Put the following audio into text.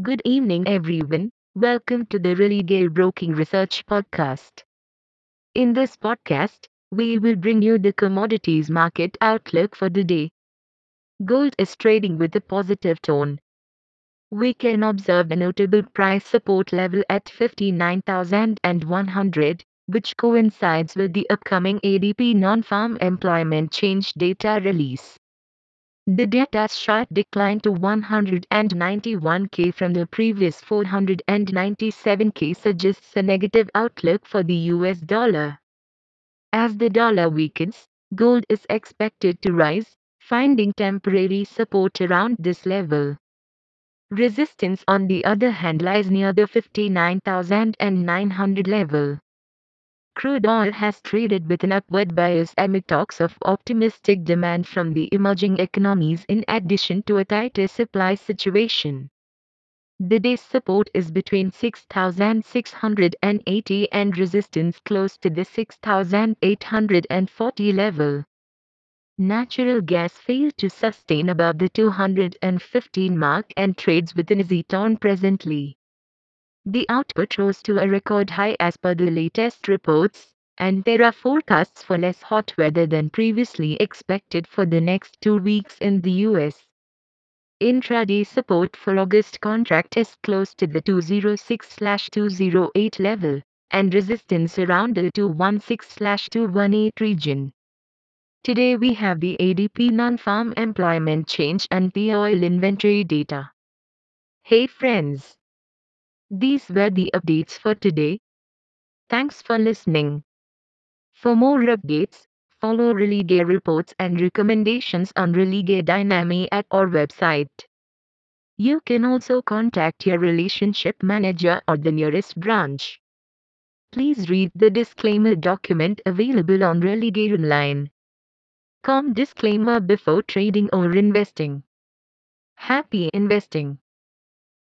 Good evening, everyone. Welcome to the Religare Broking Research Podcast. In this podcast, we will bring you the commodities market outlook for the day. Gold is trading with a positive tone. We can observe a notable price support level at 59,100, which coincides with the upcoming ADP non farm employment change data release. The data's sharp decline to 191k from the previous 497k suggests a negative outlook for the US dollar. As the dollar weakens, gold is expected to rise, finding temporary support around this level. Resistance on the other hand lies near the 59,900 level. Crude oil has traded with an upward bias amid talks of optimistic demand from the emerging economies in addition to a tighter supply situation. The day's support is between 6,680 and resistance close to the 6,840 level. Natural gas failed to sustain above the 215 mark and trades within a Z-tone presently. The output rose to a record high as per the latest reports, and there are forecasts for less hot weather than previously expected for the next two weeks in the US. Intraday support for August contract is close to the 206/208 level, and resistance around the 216/218 region. Today we have the ADP non-farm employment change and the oil inventory data. Hey friends! These were the updates for today. Thanks for listening. For more updates, follow Religare reports and recommendations on Religare Dynami at our website. You can also contact your relationship manager or the nearest branch. Please read the disclaimer document available on Religare Online. Com disclaimer before trading or investing. Happy investing.